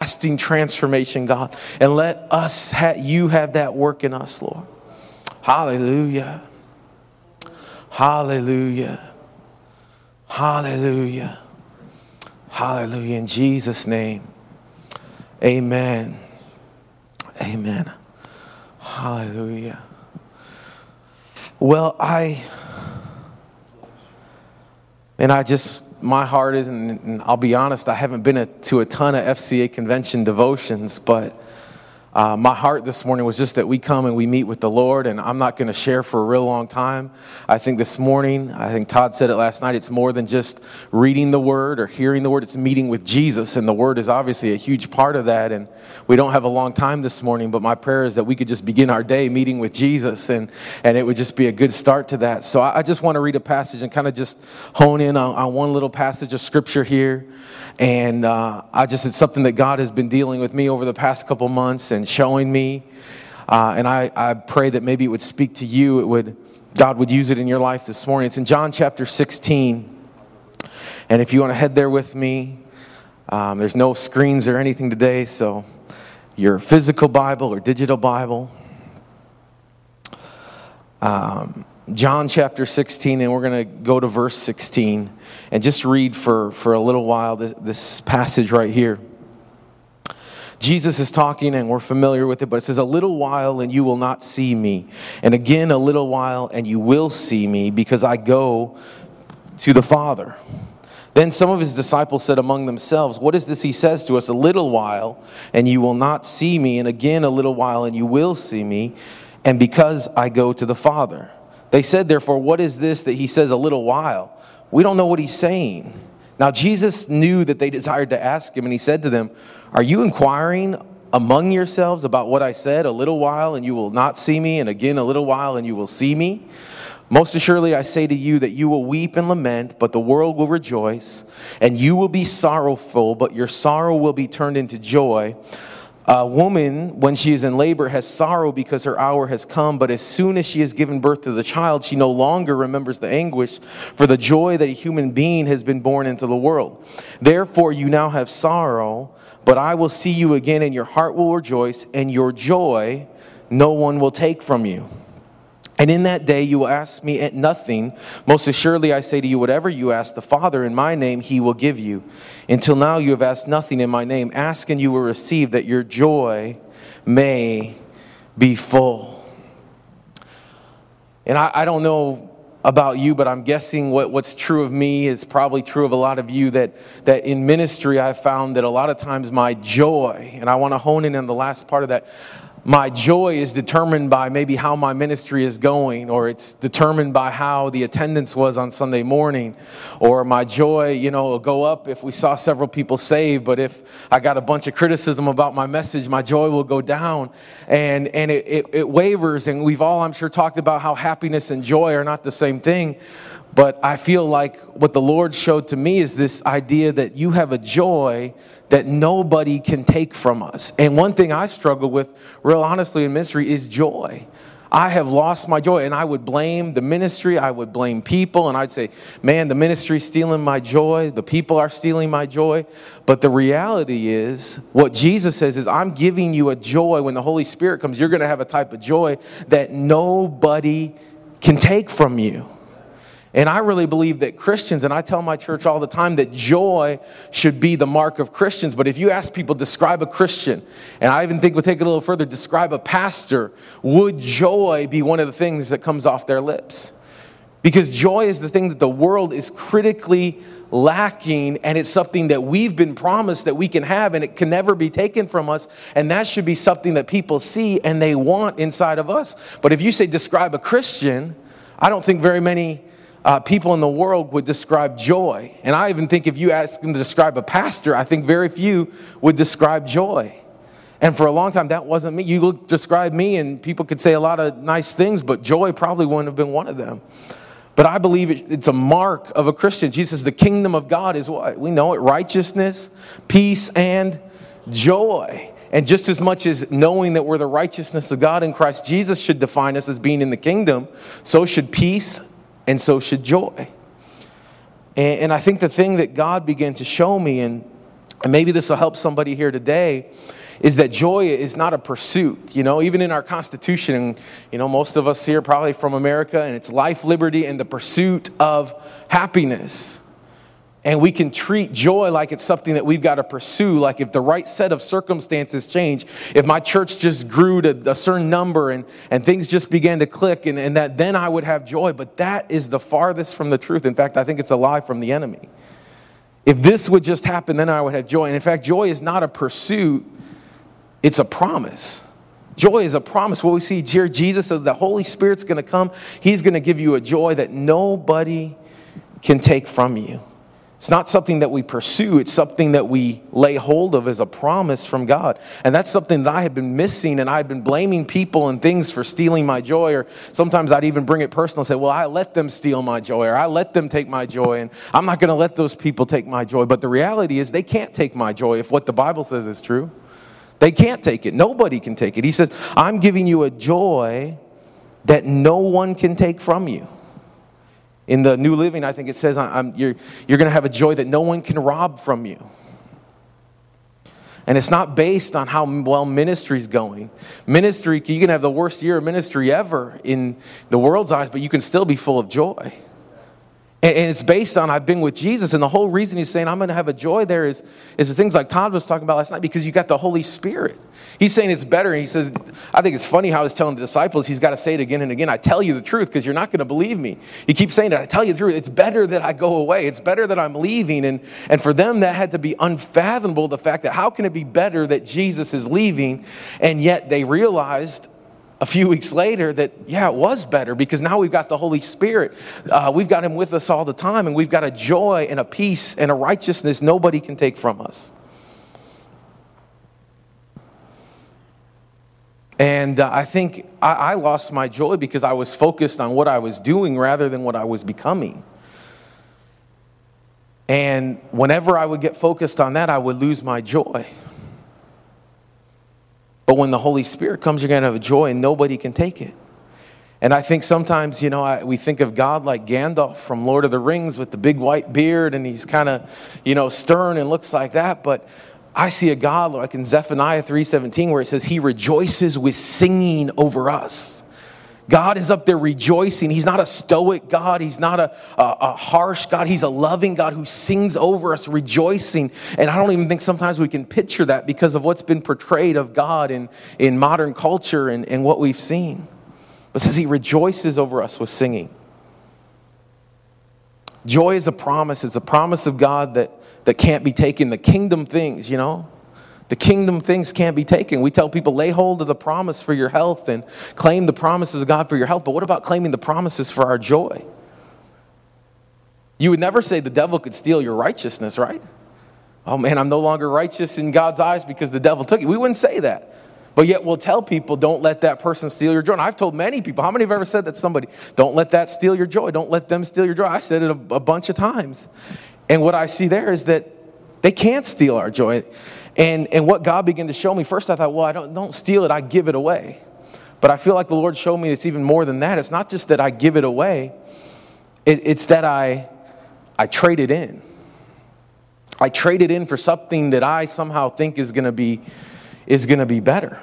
lasting transformation, God. And let us, ha- you have that work in us, Lord. Hallelujah. Hallelujah. Hallelujah. Hallelujah. In Jesus' name. Amen. Amen. Hallelujah. Well, I, and I just, my heart is, and I'll be honest, I haven't been a, to a ton of FCA convention devotions, but uh, my heart this morning was just that we come and we meet with the Lord, and I'm not going to share for a real long time. I think this morning, I think Todd said it last night, it's more than just reading the Word or hearing the Word, it's meeting with Jesus, and the Word is obviously a huge part of that. And we don't have a long time this morning, but my prayer is that we could just begin our day meeting with Jesus, and, and it would just be a good start to that. So I, I just want to read a passage and kind of just hone in on, on one little passage of Scripture here. And uh, I just, it's something that God has been dealing with me over the past couple months and showing me. Uh, and I, I pray that maybe it would speak to you. It would, God would use it in your life this morning. It's in John chapter 16. And if you want to head there with me, um, there's no screens or anything today, so your physical Bible or digital Bible. Um, John chapter 16, and we're going to go to verse 16 and just read for, for a little while this, this passage right here. Jesus is talking, and we're familiar with it, but it says, A little while, and you will not see me. And again, a little while, and you will see me, because I go to the Father. Then some of his disciples said among themselves, What is this he says to us? A little while, and you will not see me. And again, a little while, and you will see me. And because I go to the Father. They said, therefore, what is this that he says a little while? We don't know what he's saying. Now, Jesus knew that they desired to ask him, and he said to them, Are you inquiring among yourselves about what I said? A little while, and you will not see me, and again, a little while, and you will see me? Most assuredly, I say to you that you will weep and lament, but the world will rejoice, and you will be sorrowful, but your sorrow will be turned into joy. A woman, when she is in labor, has sorrow because her hour has come, but as soon as she has given birth to the child, she no longer remembers the anguish for the joy that a human being has been born into the world. Therefore, you now have sorrow, but I will see you again, and your heart will rejoice, and your joy no one will take from you. And in that day you will ask me at nothing. Most assuredly, I say to you, whatever you ask the Father in my name, he will give you. Until now you have asked nothing in my name. Ask and you will receive, that your joy may be full. And I, I don't know about you, but I'm guessing what, what's true of me is probably true of a lot of you that, that in ministry I've found that a lot of times my joy, and I want to hone in on the last part of that, my joy is determined by maybe how my ministry is going, or it's determined by how the attendance was on Sunday morning, or my joy, you know, will go up if we saw several people saved, but if I got a bunch of criticism about my message, my joy will go down, and and it, it, it wavers. And we've all, I'm sure, talked about how happiness and joy are not the same thing. But I feel like what the Lord showed to me is this idea that you have a joy that nobody can take from us. And one thing I struggle with, real honestly, in ministry is joy. I have lost my joy, and I would blame the ministry, I would blame people, and I'd say, man, the ministry's stealing my joy, the people are stealing my joy. But the reality is, what Jesus says is, I'm giving you a joy when the Holy Spirit comes, you're going to have a type of joy that nobody can take from you. And I really believe that Christians, and I tell my church all the time that joy should be the mark of Christians. But if you ask people, describe a Christian, and I even think we'll take it a little further, describe a pastor, would joy be one of the things that comes off their lips? Because joy is the thing that the world is critically lacking, and it's something that we've been promised that we can have, and it can never be taken from us. And that should be something that people see and they want inside of us. But if you say, describe a Christian, I don't think very many uh, people in the world would describe joy. And I even think if you ask them to describe a pastor, I think very few would describe joy. And for a long time, that wasn't me. You look, describe me, and people could say a lot of nice things, but joy probably wouldn't have been one of them. But I believe it's a mark of a Christian. Jesus says the kingdom of God is what? We know it righteousness, peace, and joy. And just as much as knowing that we're the righteousness of God in Christ Jesus should define us as being in the kingdom, so should peace and so should joy. And, and I think the thing that God began to show me, and And maybe this will help somebody here today is that joy is not a pursuit. You know, even in our Constitution, you know, most of us here probably from America, and it's life, liberty, and the pursuit of happiness. And we can treat joy like it's something that we've got to pursue. Like if the right set of circumstances change, if my church just grew to a certain number and, and things just began to click, and, and that then I would have joy. But that is the farthest from the truth. In fact, I think it's a lie from the enemy. If this would just happen, then I would have joy. And in fact, joy is not a pursuit, it's a promise. Joy is a promise. What we see here, Jesus says the Holy Spirit's going to come. He's going to give you a joy that nobody can take from you. It's not something that we pursue, it's something that we lay hold of as a promise from God. And that's something that I had been missing, and I've been blaming people and things for stealing my joy. Or sometimes I'd even bring it personal and say, Well, I let them steal my joy, or I let them take my joy, and I'm not going to let those people take my joy. But the reality is, they can't take my joy if what the Bible says is true. They can't take it. Nobody can take it. He says, I'm giving you a joy that no one can take from you. In the New Living, I think it says, I'm, you're, you're going to have a joy that no one can rob from you. And it's not based on how well ministry's going. Ministry, you can have the worst year of ministry ever in the world's eyes, but you can still be full of joy. And, it's based on I've been with Jesus. And the whole reason he's saying I'm going to have a joy there is, is the things like Todd was talking about last night because you got the Holy Spirit. He's saying it's better. And He says, I think it's funny how he's telling the disciples, he's got to say it again and again. I tell you the truth because you're not going to believe me. He keeps saying that. I tell you the truth. It's better that I go away. It's better that I'm leaving. And, and for them, that had to be unfathomable the fact that how can it be better that Jesus is leaving? And yet they realized a few weeks later that, yeah, it was better because now we've got the Holy Spirit. Uh, we've got Him with us all the time, and we've got a joy and a peace and a righteousness nobody can take from us. And uh, I think I, I lost my joy because I was focused on what I was doing rather than what I was becoming. And whenever I would get focused on that, I would lose my joy. But when the Holy Spirit comes, you're going to have joy and nobody can take it. And I think sometimes, you know, I, we think of God like Gandalf from Lord of the Rings with the big white beard and he's kind of, you know, stern and looks like that. But I see a God like in Zephaniah 3:17 where it says he rejoices with singing over us. God is up there rejoicing. He's not a stoic God. He's not a, a, a, harsh God. He's a loving God who sings over us, rejoicing. And I don't even think sometimes we can picture that because of what's been portrayed of God in, in modern culture and, and what we've seen. But says he rejoices over us with singing. Joy is a promise. It's a promise of God that, that can't be taken. The kingdom things, you know. The kingdom things can't be taken. We tell people, lay hold of the promise for your health and claim the promises of God for your health. But what about claiming the promises for our joy? You would never say the devil could steal your righteousness, right? Oh man, I'm no longer righteous in God's eyes because the devil took it. We wouldn't say that. But yet we'll tell people, don't let that person steal your joy. And I've told many people, how many have ever said that to somebody? Don't let that steal your joy. Don't let them steal your joy. I've said it a, a bunch of times. And what I see there is that they can't steal our joy. And, and what God began to show me, first I thought, well, I don't, don't steal it, I give it away. But I feel like the Lord showed me it's even more than that. It's not just that I give it away, it, it's that I, I trade it in. I trade it in for something that I somehow think is going to be is going to be better.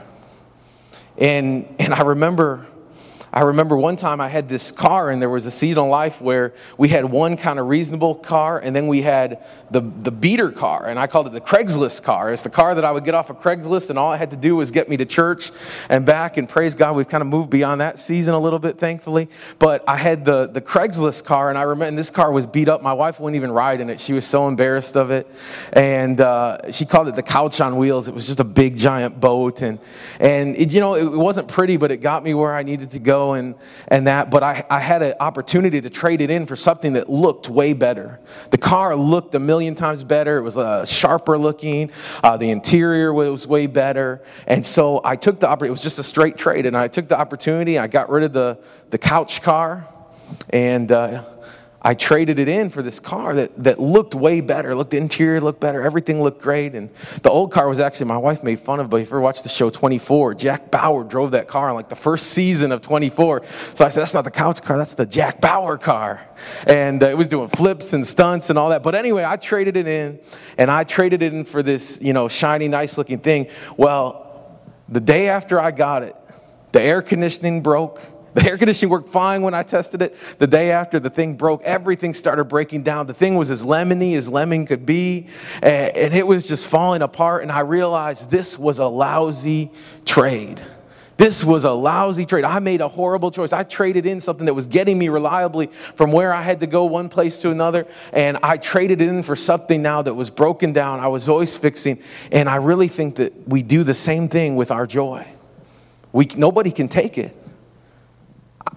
And and I remember I remember one time I had this car, and there was a season life where we had one kind of reasonable car, and then we had the, the beater car, and I called it the Craigslist car. It's the car that I would get off of Craigslist, and all it had to do was get me to church and back. And praise God, we've kind of moved beyond that season a little bit, thankfully. But I had the, the Craigslist car, and I remember and this car was beat up. My wife wouldn't even ride in it, she was so embarrassed of it. And uh, she called it the couch on wheels. It was just a big, giant boat. And, and it, you know, it wasn't pretty, but it got me where I needed to go and, and that, but I, I had an opportunity to trade it in for something that looked way better. The car looked a million times better. It was uh, sharper looking. Uh, the interior was way better. And so I took the opportunity. It was just a straight trade. And I took the opportunity. I got rid of the, the couch car. And uh, I traded it in for this car that, that looked way better, looked interior, looked better, everything looked great. And the old car was actually, my wife made fun of, but if you ever watched the show 24, Jack Bauer drove that car in like the first season of 24. So I said, that's not the couch car, that's the Jack Bauer car. And uh, it was doing flips and stunts and all that. But anyway, I traded it in, and I traded it in for this, you know, shiny, nice looking thing. Well, the day after I got it, the air conditioning broke the air conditioning worked fine when I tested it. The day after, the thing broke. Everything started breaking down. The thing was as lemony as lemon could be, and it was just falling apart. And I realized this was a lousy trade. This was a lousy trade. I made a horrible choice. I traded in something that was getting me reliably from where I had to go one place to another, and I traded in for something now that was broken down. I was always fixing, and I really think that we do the same thing with our joy. We, nobody can take it.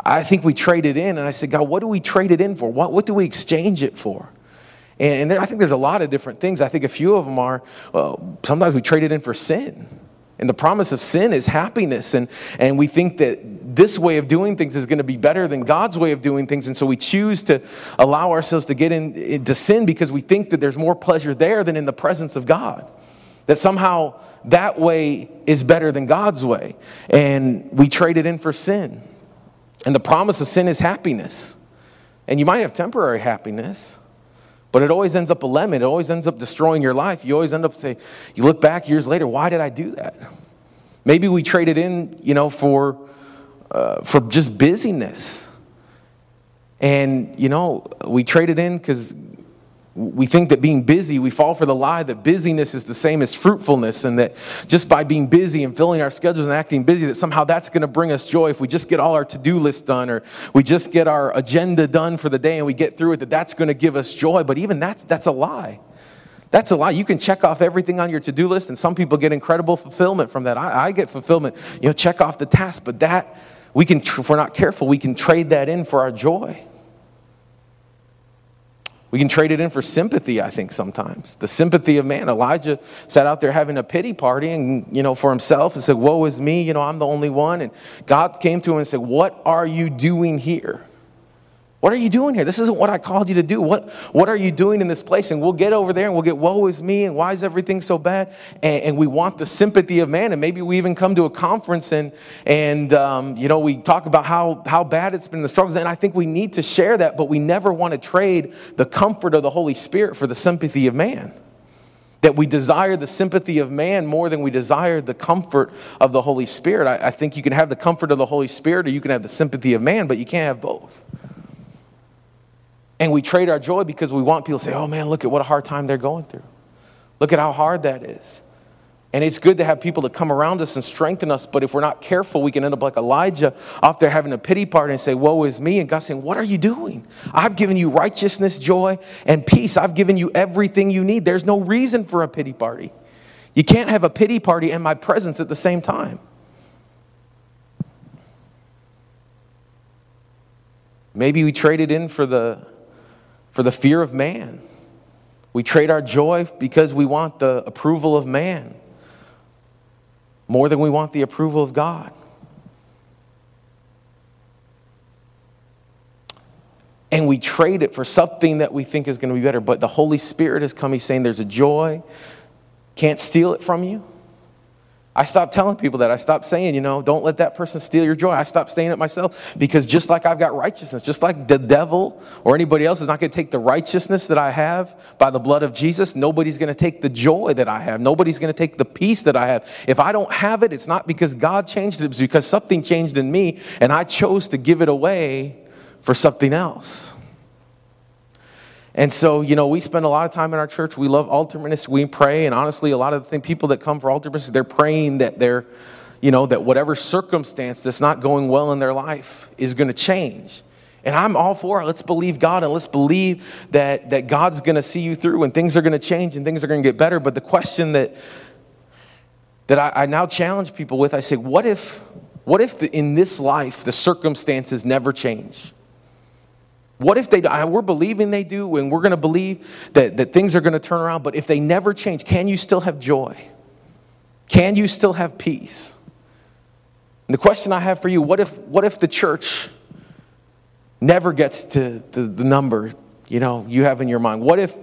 I think we traded in, and I said, God, what do we trade it in for? What, what do we exchange it for? And, and I think there's a lot of different things. I think a few of them are well, sometimes we trade it in for sin. And the promise of sin is happiness. And, and we think that this way of doing things is going to be better than God's way of doing things. And so we choose to allow ourselves to get in, into sin because we think that there's more pleasure there than in the presence of God. That somehow that way is better than God's way. And we trade it in for sin. And the promise of sin is happiness. And you might have temporary happiness, but it always ends up a lemon. It always ends up destroying your life. You always end up saying, you look back years later, why did I do that? Maybe we traded in, you know, for, uh, for just busyness. And, you know, we traded in because we think that being busy, we fall for the lie that busyness is the same as fruitfulness, and that just by being busy and filling our schedules and acting busy, that somehow that's going to bring us joy. If we just get all our to do list done, or we just get our agenda done for the day and we get through it, that that's going to give us joy. But even that's, that's a lie. That's a lie. You can check off everything on your to do list, and some people get incredible fulfillment from that. I, I get fulfillment, you know, check off the task, but that, we can, if we're not careful, we can trade that in for our joy. We can trade it in for sympathy, I think, sometimes. The sympathy of man. Elijah sat out there having a pity party and, you know, for himself and said, Woe is me, you know, I'm the only one. And God came to him and said, What are you doing here? What are you doing here? This isn't what I called you to do. What, what are you doing in this place? And we'll get over there and we'll get, woe is me, and why is everything so bad? And, and we want the sympathy of man. And maybe we even come to a conference and, and um, you know, we talk about how, how bad it's been, the struggles. And I think we need to share that, but we never want to trade the comfort of the Holy Spirit for the sympathy of man. That we desire the sympathy of man more than we desire the comfort of the Holy Spirit. I, I think you can have the comfort of the Holy Spirit or you can have the sympathy of man, but you can't have both. And we trade our joy because we want people to say, oh man, look at what a hard time they're going through. Look at how hard that is. And it's good to have people to come around us and strengthen us, but if we're not careful, we can end up like Elijah off there having a pity party and say, Woe is me. And God saying, What are you doing? I've given you righteousness, joy, and peace. I've given you everything you need. There's no reason for a pity party. You can't have a pity party and my presence at the same time. Maybe we traded in for the for the fear of man. We trade our joy because we want the approval of man more than we want the approval of God. And we trade it for something that we think is going to be better. But the Holy Spirit is coming saying there's a joy, can't steal it from you. I stopped telling people that. I stopped saying, you know, don't let that person steal your joy. I stopped saying it myself because just like I've got righteousness, just like the devil or anybody else is not going to take the righteousness that I have by the blood of Jesus, nobody's going to take the joy that I have. Nobody's going to take the peace that I have. If I don't have it, it's not because God changed it, it's because something changed in me and I chose to give it away for something else. And so, you know, we spend a lot of time in our church. We love altar ministry. We pray. And honestly, a lot of the people that come for altar ministry, they're praying that they're, you know, that whatever circumstance that's not going well in their life is going to change. And I'm all for it. Let's believe God and let's believe that, that God's going to see you through and things are going to change and things are going to get better. But the question that, that I, I now challenge people with, I say, what if, what if the, in this life the circumstances never change? What if they, we're believing they do, and we're going to believe that, that things are going to turn around, but if they never change, can you still have joy? Can you still have peace? And the question I have for you what if, what if the church never gets to the, the number you know you have in your mind? What if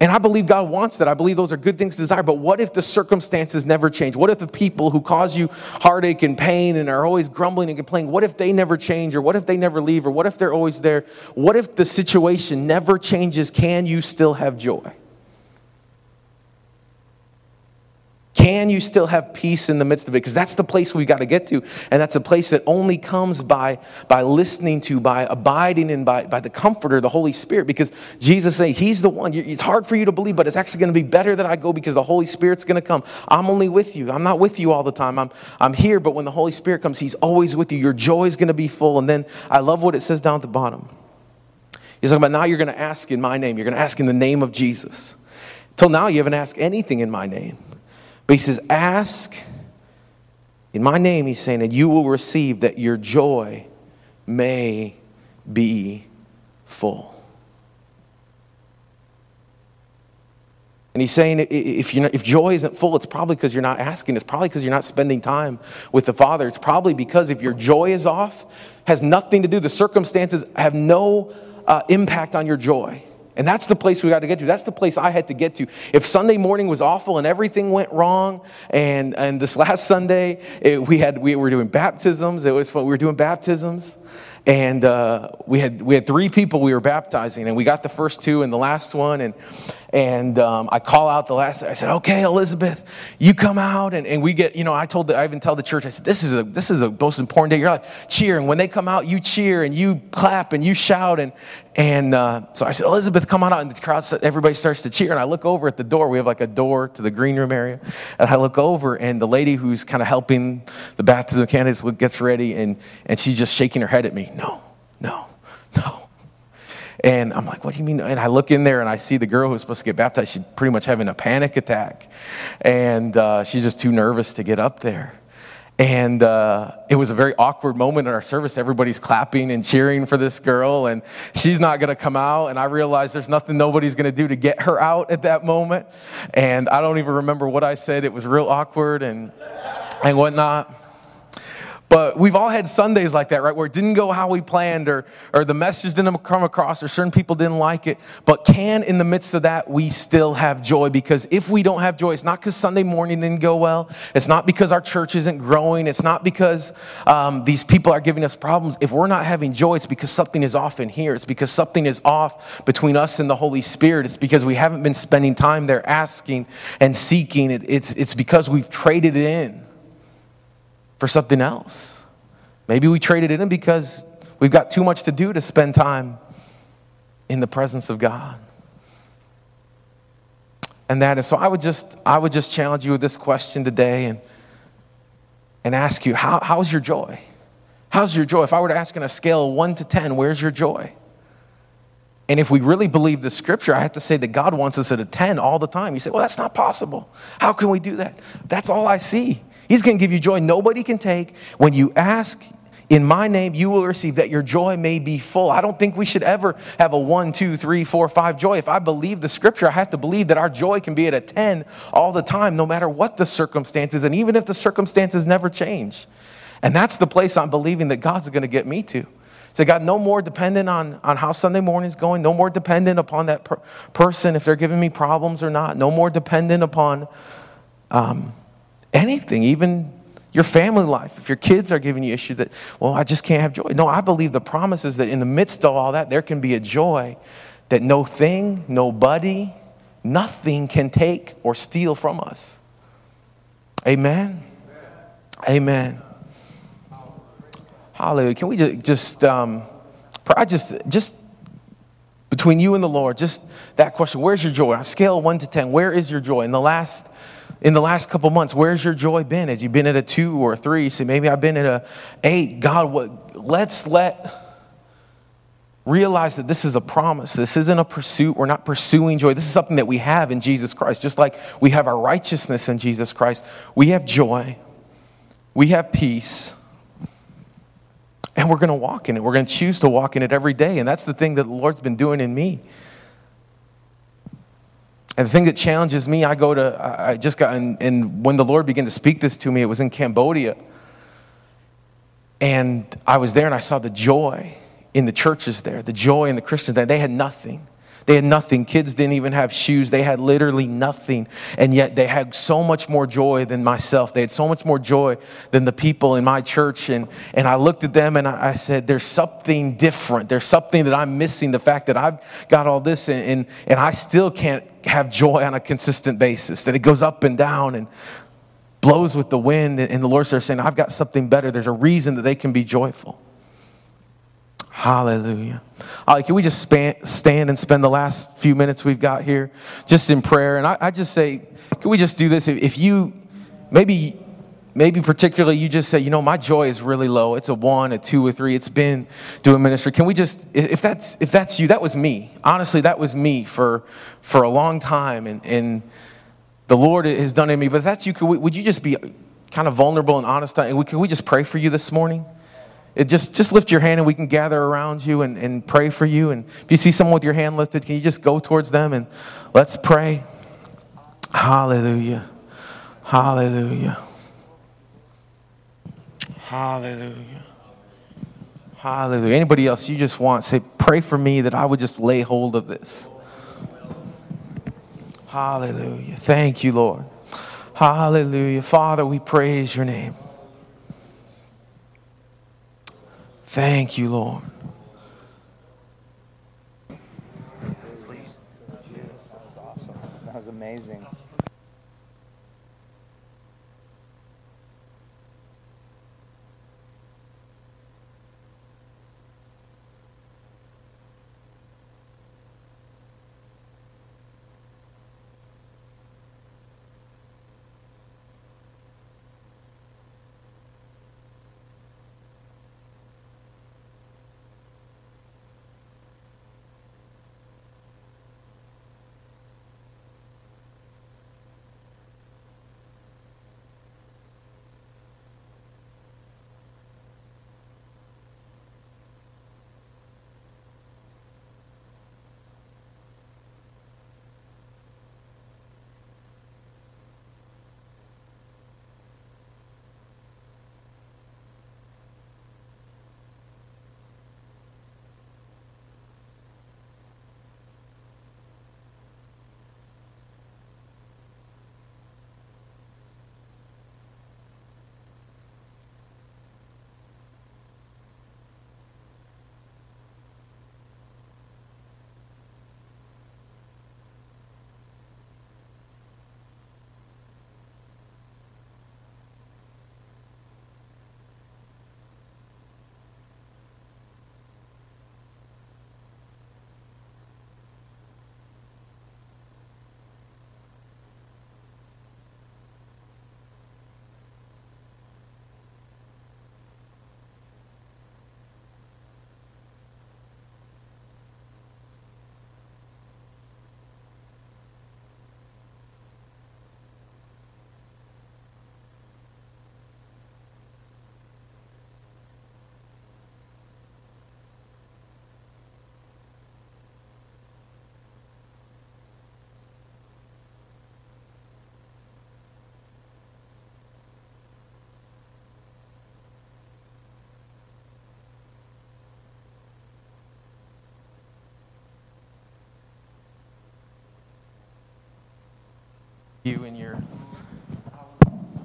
and I believe God wants that. I believe those are good things to desire. But what if the circumstances never change? What if the people who cause you heartache and pain and are always grumbling and complaining, what if they never change? Or what if they never leave? Or what if they're always there? What if the situation never changes? Can you still have joy? Can you still have peace in the midst of it? Because that's the place we've got to get to. And that's a place that only comes by, by listening to, by abiding in, by, by the comforter, the Holy Spirit. Because Jesus said, He's the one. It's hard for you to believe, but it's actually going to be better that I go because the Holy Spirit's going to come. I'm only with you. I'm not with you all the time. I'm, I'm here, but when the Holy Spirit comes, He's always with you. Your joy is going to be full. And then I love what it says down at the bottom. He's talking about now you're going to ask in my name. You're going to ask in the name of Jesus. Till now, you haven't asked anything in my name. But he says, Ask in my name, he's saying, and you will receive that your joy may be full. And he's saying if, not, if joy isn't full, it's probably because you're not asking. It's probably because you're not spending time with the Father. It's probably because if your joy is off, has nothing to do, the circumstances have no uh, impact on your joy. And that's the place we got to get to. That's the place I had to get to. If Sunday morning was awful and everything went wrong, and, and this last Sunday it, we, had, we were doing baptisms, it was fun. We were doing baptisms, and uh, we, had, we had three people we were baptizing, and we got the first two and the last one, and and um, I call out the last, I said, okay, Elizabeth, you come out. And, and we get, you know, I told, the, I even tell the church, I said, this is a, this is a most important day. You're like, cheer. And when they come out, you cheer and you clap and you shout. And, and uh, so I said, Elizabeth, come on out. And the crowd, everybody starts to cheer. And I look over at the door. We have like a door to the green room area. And I look over and the lady who's kind of helping the baptism candidates gets ready and, and she's just shaking her head at me. No, no, no. And I'm like, what do you mean? And I look in there and I see the girl who's supposed to get baptized. She's pretty much having a panic attack. And uh, she's just too nervous to get up there. And uh, it was a very awkward moment in our service. Everybody's clapping and cheering for this girl, and she's not going to come out. And I realized there's nothing nobody's going to do to get her out at that moment. And I don't even remember what I said. It was real awkward and, and whatnot. But we've all had Sundays like that, right? Where it didn't go how we planned, or, or the message didn't come across, or certain people didn't like it. But can, in the midst of that, we still have joy? Because if we don't have joy, it's not because Sunday morning didn't go well. It's not because our church isn't growing. It's not because um, these people are giving us problems. If we're not having joy, it's because something is off in here. It's because something is off between us and the Holy Spirit. It's because we haven't been spending time there asking and seeking. It, it's, it's because we've traded it in for something else. Maybe we traded it in because we've got too much to do to spend time in the presence of God. And that is so I would just I would just challenge you with this question today and and ask you, how, how's your joy? How's your joy? If I were to ask on a scale of one to ten, where's your joy? And if we really believe the scripture, I have to say that God wants us at a 10 all the time. You say, well, that's not possible. How can we do that? That's all I see. He's going to give you joy nobody can take. When you ask in my name, you will receive that your joy may be full. I don't think we should ever have a one, two, three, four, five joy. If I believe the scripture, I have to believe that our joy can be at a 10 all the time, no matter what the circumstances, and even if the circumstances never change. And that's the place I'm believing that God's going to get me to. So, God, no more dependent on, on how Sunday morning's going, no more dependent upon that per- person if they're giving me problems or not, no more dependent upon. Um, anything, even your family life. If your kids are giving you issues that, well, I just can't have joy. No, I believe the promise is that in the midst of all that, there can be a joy that no thing, nobody, nothing can take or steal from us. Amen. Amen. Hallelujah. Can we just, just um, I just, just between you and the Lord, just that question, where's your joy? On a scale one to 10, where is your joy? In the last in the last couple months, where's your joy been? Has you been at a two or a three? Say, maybe I've been at a eight. God, what, let's let realize that this is a promise. This isn't a pursuit. We're not pursuing joy. This is something that we have in Jesus Christ. Just like we have our righteousness in Jesus Christ, we have joy, we have peace, and we're going to walk in it. We're going to choose to walk in it every day. And that's the thing that the Lord's been doing in me. And the thing that challenges me, I go to, I just got, and, and when the Lord began to speak this to me, it was in Cambodia. And I was there and I saw the joy in the churches there, the joy in the Christians there. They had nothing. They had nothing. Kids didn't even have shoes. They had literally nothing. And yet they had so much more joy than myself. They had so much more joy than the people in my church. And, and I looked at them and I, I said, There's something different. There's something that I'm missing. The fact that I've got all this and, and, and I still can't have joy on a consistent basis, that it goes up and down and blows with the wind. And the Lord started saying, I've got something better. There's a reason that they can be joyful. Hallelujah. All right, can we just span, stand and spend the last few minutes we've got here just in prayer? And I, I just say, can we just do this? If you, maybe, maybe particularly you just say, you know, my joy is really low. It's a one, a two, a three. It's been doing ministry. Can we just, if that's, if that's you, that was me. Honestly, that was me for, for a long time. And, and the Lord has done in me. But if that's you, could we, would you just be kind of vulnerable and honest? And we, can we just pray for you this morning? It just, just lift your hand and we can gather around you and, and pray for you. And if you see someone with your hand lifted, can you just go towards them and let's pray? Hallelujah. Hallelujah. Hallelujah. Hallelujah. Anybody else you just want, say, pray for me that I would just lay hold of this. Hallelujah. Thank you, Lord. Hallelujah. Father, we praise your name. Thank you, Lord. You in your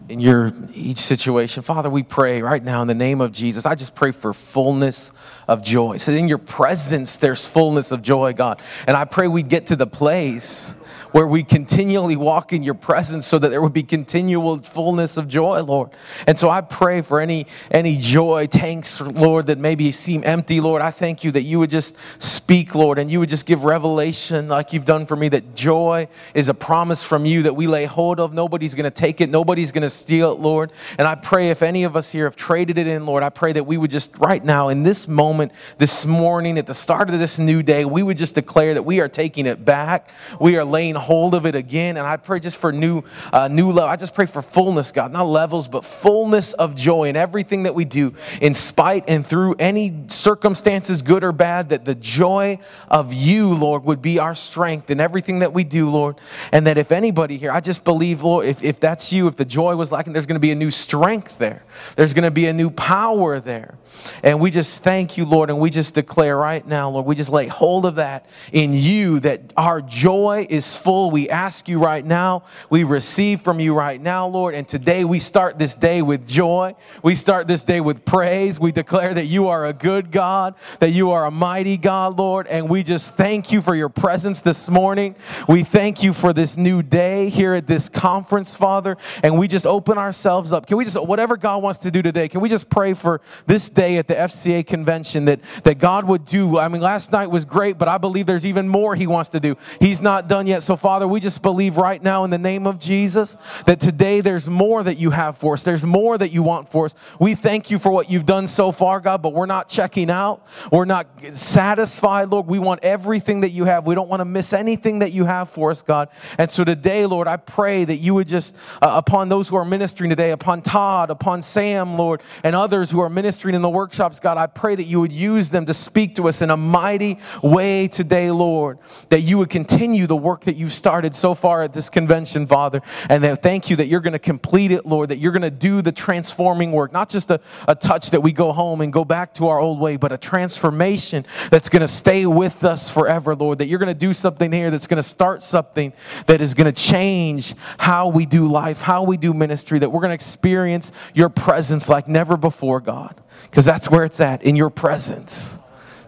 in your each situation. Father, we pray right now in the name of Jesus. I just pray for fullness of joy. So in your presence, there's fullness of joy, God. And I pray we get to the place where we continually walk in your presence so that there would be continual fullness of joy, Lord. And so I pray for any, any joy tanks, Lord, that maybe seem empty, Lord. I thank you that you would just speak, Lord, and you would just give revelation like you've done for me that joy is a promise from you that we lay hold of. Nobody's going to take it, nobody's going to steal it, Lord. And I pray if any of us here have traded it in, Lord, I pray that we would just right now, in this moment, this morning, at the start of this new day, we would just declare that we are taking it back. We are laying hold of it again. And I pray just for new, uh, new level. I just pray for fullness, God, not levels, but fullness of joy in everything that we do, in spite and through any circumstances, good or bad, that the joy of you, Lord, would be our strength in everything that we do, Lord. And that if anybody here, I just believe, Lord, if, if that's you, if the joy was was lacking, there's going to be a new strength there. There's going to be a new power there. And we just thank you, Lord, and we just declare right now, Lord, we just lay hold of that in you, that our joy is full. We ask you right now, we receive from you right now, Lord, and today we start this day with joy. We start this day with praise. We declare that you are a good God, that you are a mighty God, Lord, and we just thank you for your presence this morning. We thank you for this new day here at this conference, Father, and we just open ourselves up. Can we just, whatever God wants to do today, can we just pray for this day? at the FCA convention that, that God would do. I mean, last night was great, but I believe there's even more He wants to do. He's not done yet. So, Father, we just believe right now in the name of Jesus that today there's more that you have for us. There's more that you want for us. We thank you for what you've done so far, God, but we're not checking out. We're not satisfied, Lord. We want everything that you have. We don't want to miss anything that you have for us, God. And so today, Lord, I pray that you would just, uh, upon those who are ministering today, upon Todd, upon Sam, Lord, and others who are ministering in the workshops, God, I pray that you would use them to speak to us in a mighty way today, Lord. That you would continue the work that you've started so far at this convention, Father. And that thank you that you're going to complete it, Lord, that you're going to do the transforming work, not just a, a touch that we go home and go back to our old way, but a transformation that's going to stay with us forever, Lord. That you're going to do something here that's going to start something that is going to change how we do life, how we do ministry, that we're going to experience your presence like never before, God because that's where it's at in your presence.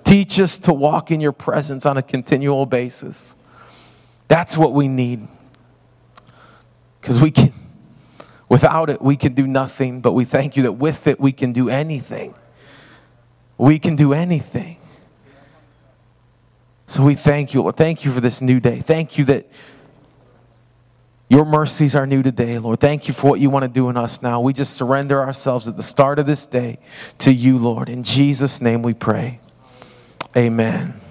Teach us to walk in your presence on a continual basis. That's what we need. Because we can, without it, we can do nothing, but we thank you that with it, we can do anything. We can do anything. So we thank you, Lord. Thank you for this new day. Thank you that your mercies are new today, Lord. Thank you for what you want to do in us now. We just surrender ourselves at the start of this day to you, Lord. In Jesus' name we pray. Amen.